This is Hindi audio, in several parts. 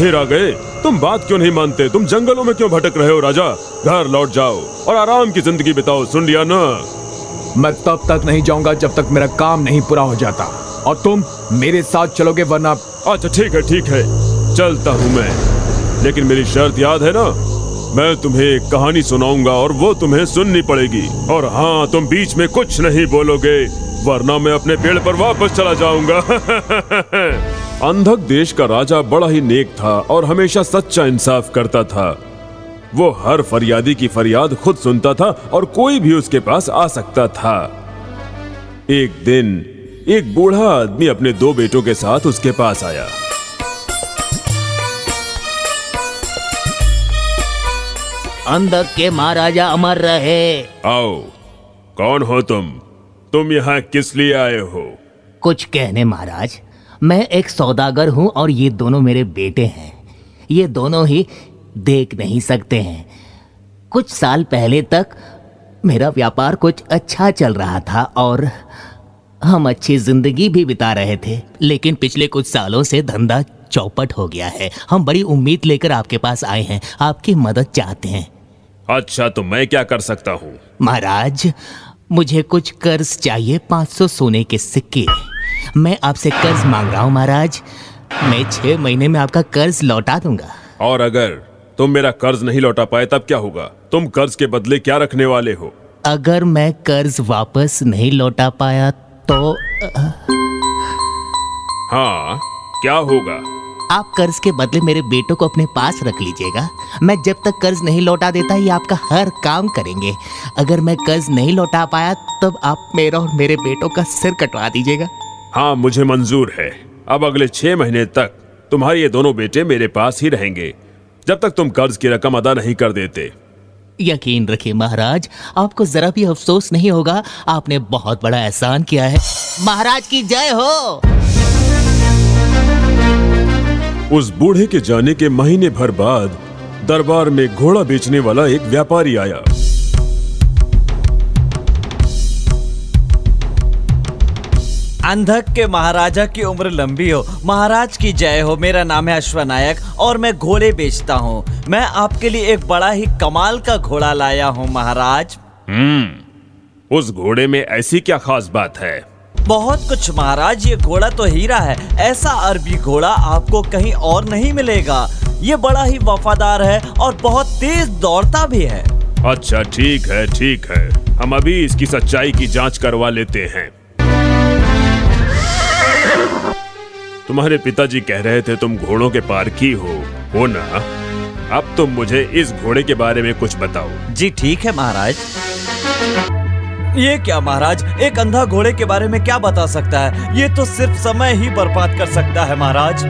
फिर आ गए। तुम बात क्यों नहीं मानते? तुम जंगलों में क्यों भटक रहे हो राजा? घर लौट जाओ और आराम की ज़िंदगी बिताओ सुन लिया ना? मैं तब तक नहीं जाऊँगा जब तक मेरा काम नहीं पूरा हो जाता। और तुम मेरे साथ चलोगे वरना अच्छा ठीक है ठीक है। चलता हूँ मैं। लेकिन मेरी शर्त याद है ना? मैं तुम्हें एक कहानी सुनाऊँगा और वो तुम्हें सुननी पड़ेगी। और हाँ तुम बीच में कुछ नहीं बोलोगे वरना मैं अपने पेड़ पर वापस चला जाऊँगा। अंधक देश का राजा बड़ा ही नेक था और हमेशा सच्चा इंसाफ करता था। वो हर फरियादी की फरियाद खुद सुनता था और कोई भी उसके पास आ सकता था। एक दिन एक बूढ़ा आदमी अपने दो बेटों के साथ उसके पास आया। अंधक के महाराजा अमर रहे। आओ कौन हो तुम? तुम यहाँ किस लिए आए हो? कुछ कहने महाराज। मैं एक सौदागर हूँ और ये दोनों मेरे बेटे हैं। ये दोनों ही देख नहीं सकते हैं। कुछ साल पहले तक मेरा व्यापार कुछ अच्छा चल रहा था और हम अच्छी ज़िंदगी भी बिता रहे थे लेकिन पिछले कुछ सालों से धंधा चौपट हो गया है। हम बड़ी उम्मीद लेकर आपके पास आए हैं। आपकी मदद चाहते हैं। अच्छा तो मैं क्या कर सकता हूँ? महाराज मुझे कुछ कर्ज चाहिए। 500 सोने के सिक्के। मैं आपसे कर्ज मांग रहा हूँ महाराज। मैं छह महीने में आपका कर्ज लौटा दूँगा। और अगर तुम मेरा कर्ज नहीं लौटा पाए तब क्या होगा? तुम कर्ज के बदले क्या रखने वाले हो? अगर मैं कर्ज वापस नहीं लौटा पाया तो हाँ क्या होगा? आप कर्ज के बदले मेरे बेटों को अपने पास रख लीजिएगा। मैं जब तक कर्ज नहीं लौटा देता ये आपका हर काम करेंगे। अगर मैं कर्ज नहीं लौटा पाया तब आप मेरा और मेरे बेटों का सिर कटवा दीजिएगा। हाँ मुझे मंजूर है। अब अगले छह महीने तक तुम्हारे ये दोनों बेटे मेरे पास ही रहेंगे जब तक तुम कर्ज की रकम अदा नहीं कर देते। यकीन रखिए महाराज आपको जरा भी अफसोस नहीं होगा आपने बहुत बड़ा एहसान किया है। महाराज की जय हो! उस बूढ़े के जाने के महीने भर बाद दरबार में घोड़ा बेचने वाला एक व्यापारी आया। अंधक के महाराजा की उम्र लंबी हो। महाराज की जय हो। मेरा नाम है अश्वनायक और मैं घोड़े बेचता हूँ। मैं आपके लिए एक बड़ा ही कमाल का घोड़ा लाया हूँ महाराज। हम्म उस घोड़े में ऐसी क्या खास बात है? बहुत कुछ महाराज। ये घोड़ा तो हीरा है। ऐसा अरबी घोड़ा आपको कहीं और नहीं मिलेगा। ये बड़ा ही वफादार है और बहुत तेज दौड़ता भी है। अच्छा ठीक है ठीक है। हम अभी इसकी सच्चाई की जाँच करवा लेते हैं। तुम्हारे पिताजी कह रहे थे तुम घोड़ों के पारखी हो हो ना? अब तुम मुझे इस घोड़े के बारे में कुछ बताओ। जी ठीक है, महाराज। ये क्या, महाराज? एक अंधा घोड़े के बारे में क्या बता सकता है? ये तो सिर्फ़ समय ही बर्बाद कर सकता है, महाराज।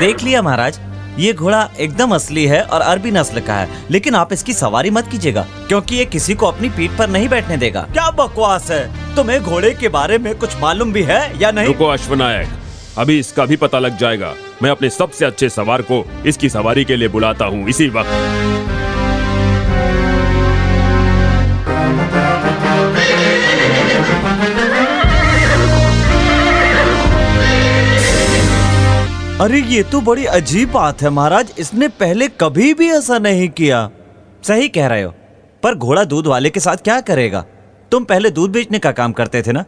देख लिया, महाराज। ये घोड़ा एकदम असली है और अरबी नस्ल का है। लेकिन आप इसकी सवारी मत कीजिएगा, क्योंकि ये किसी को अपनी पीठ पर नहीं बैठने देगा। क्या बकवास है? तुम्हें घोड़े के बारे में कुछ मालूम भी है या नहीं? रुको अश्वनायक, अभी इसका भी पता लग जाएगा। मैं अपने सबसे अच्छे सवार को इसकी सवारी के लिए बुलाता हूँ, इसी वक्त। अरे, ये तो बड़ी अजीब बात है महाराज, इसने पहले कभी भी ऐसा नहीं किया। सही कह रहे हो, पर घोड़ा दूध वाले के साथ क्या करेगा? तुम पहले दूध बेचने का काम करते थे ना?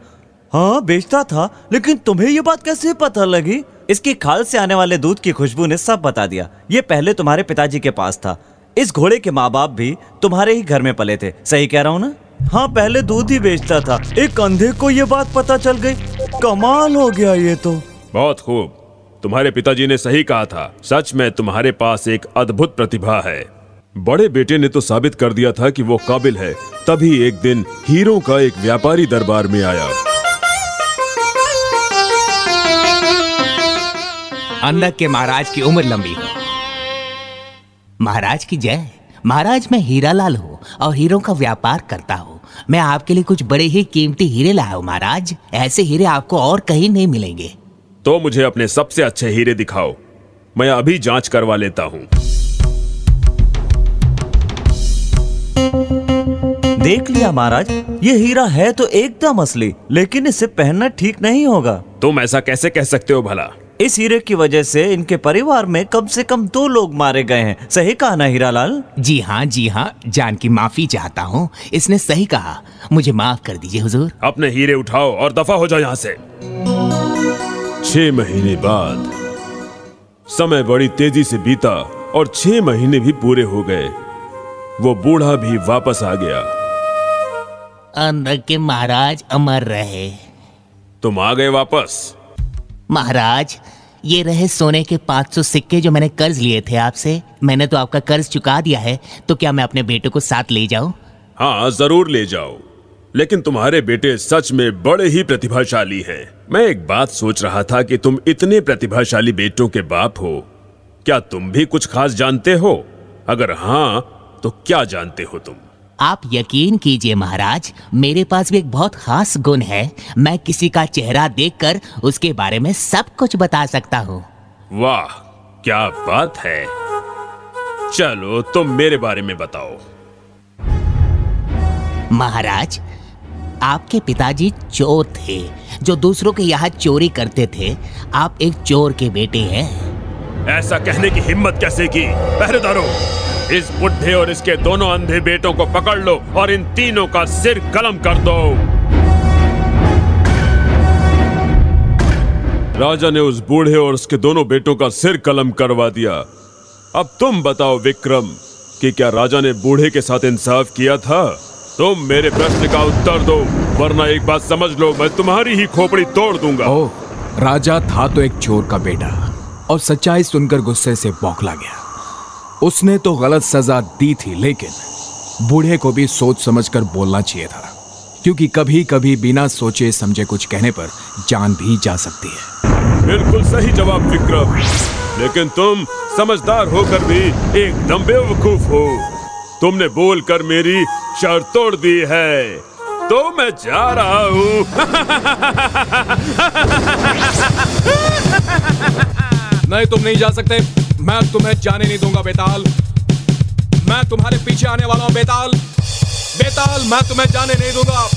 हाँ बेचता था, लेकिन तुम्हें ये बात कैसे पता लगी? इसकी खाल से आने वाले दूध की खुशबू ने सब बता दिया। ये पहले तुम्हारे पिताजी के पास था। इस घोड़े के माँ बाप भी तुम्हारे ही घर में पले थे। सही कह रहा हूँ ना? हाँ पहले दूध ही बेचता था। एक अंधे को ये बात पता चल गई। कमाल हो गया ये तो। बहुत खूब। तुम्हारे पिताजी ने सही कहा था। सच में तुम्हारे पास एक अद्भुत प्रतिभा है। बड़े बेटे ने तो साबित कर दिया था कि वो काबिल है। तभी एक दिन हीरो का एक व्यापारी दरबार में आया। अंधक के महाराज की उम्र लंबी हो। महाराज की जय। महाराज, मैं हीरा लाल हूँ और हीरो का व्यापार करता हूँ। मैं आपके लिए कुछ बड़े ही कीमती हीरे लाया हूँ, महाराज। ऐसे हीरे आपको और कहीं नहीं मिलेंगे। तो मुझे अपने सबसे अच्छे हीरे दिखाओ। मैं अभी जाँच करवा लेता हूँ। देख लिया महाराज ये हीरा है तो एकदम असली लेकिन इसे पहनना ठीक नहीं होगा। तुम ऐसा कैसे कह सकते हो भला? इस हीरे की वजह से इनके परिवार में कम से कम दो लोग मारे गए हैं। सही कहा ना हीरा लाल जी हाँ जी हाँ जान की माफ़ी चाहता हूँ। इसने सही कहा। मुझे माफ़ कर दीजिए हुजूर। अपने हीरे उठाओ और दफ़ा हो जाओ यहाँ से। छह महीने बाद। समय बड़ी तेज़ी से बीता और छह महीने भी पूरे हो गए। वो बूढ़ा भी वापस आ गया। अंदर के महाराज अमर रहे। तुम आ गए वापस। महाराज ये रहे सोने के 500 सिक्के जो मैंने कर्ज लिए थे आपसे। मैंने तो आपका कर्ज चुका दिया है तो क्या मैं अपने बेटे को साथ ले जाऊँ? हाँ ज़रूर ले जाओ। लेकिन तुम्हारे बेटे सच में बड़े ही प्रतिभाशाली हैं। मैं एक बात सोच रहा था कि तुम इतने प्रतिभाशाली बेटों के बाप हो। क्या तुम भी कुछ खास जानते हो? अगर हाँ तो क्या जानते हो तुम? आप यकीन कीजिए महाराज मेरे पास भी एक बहुत खास गुण है। मैं किसी का चेहरा देखकर उसके बारे में सब कुछ बता सकता हूँ। वाह क्या बात है। चलो तुम मेरे बारे में बताओ। महाराज आपके पिताजी चोर थे, जो दूसरों के यहाँ चोरी करते थे। आप एक चोर के बेटे हैं। ऐसा कहने की हिम्मत कैसे की? पहरेदारों, इस बुढ़े और इसके दोनों अंधे बेटों को पकड़ लो और इन तीनों का सिर कलम कर दो। राजा ने उस बूढ़े और उसके दोनों बेटों का सिर कलम करवा दिया। अब तुम बताओ विक्रम, कि क्या राजा ने बूढ़े के साथ इंसाफ किया था? तुम मेरे प्रश्न का उत्तर दो वरना एक बात समझ लो मैं तुम्हारी ही खोपड़ी तोड़ दूँगा। ओ राजा था तो एक चोर का बेटा और सच्चाई सुनकर गुस्से से बौखला गया। उसने तो गलत सजा दी थी लेकिन बूढ़े को भी सोच समझकर बोलना चाहिए था क्योंकि कभी कभी बिना सोचे समझे कुछ कहने पर जान भी जा सकती है। बिल्कुल सही जवाब विक्रम। लेकिन तुम समझदार होकर भी एकदम बेवकूफ़ हो। तुमने बोल कर मेरी शर्त तोड़ दी है। तो मैं जा रहा हूँ। नहीं, तुम नहीं जा सकते। मैं तुम्हें जाने नहीं दूँगा, बेताल। मैं तुम्हारे पीछे आने वाला हूँ, बेताल। बेताल, मैं तुम्हें जाने नहीं दूँगा।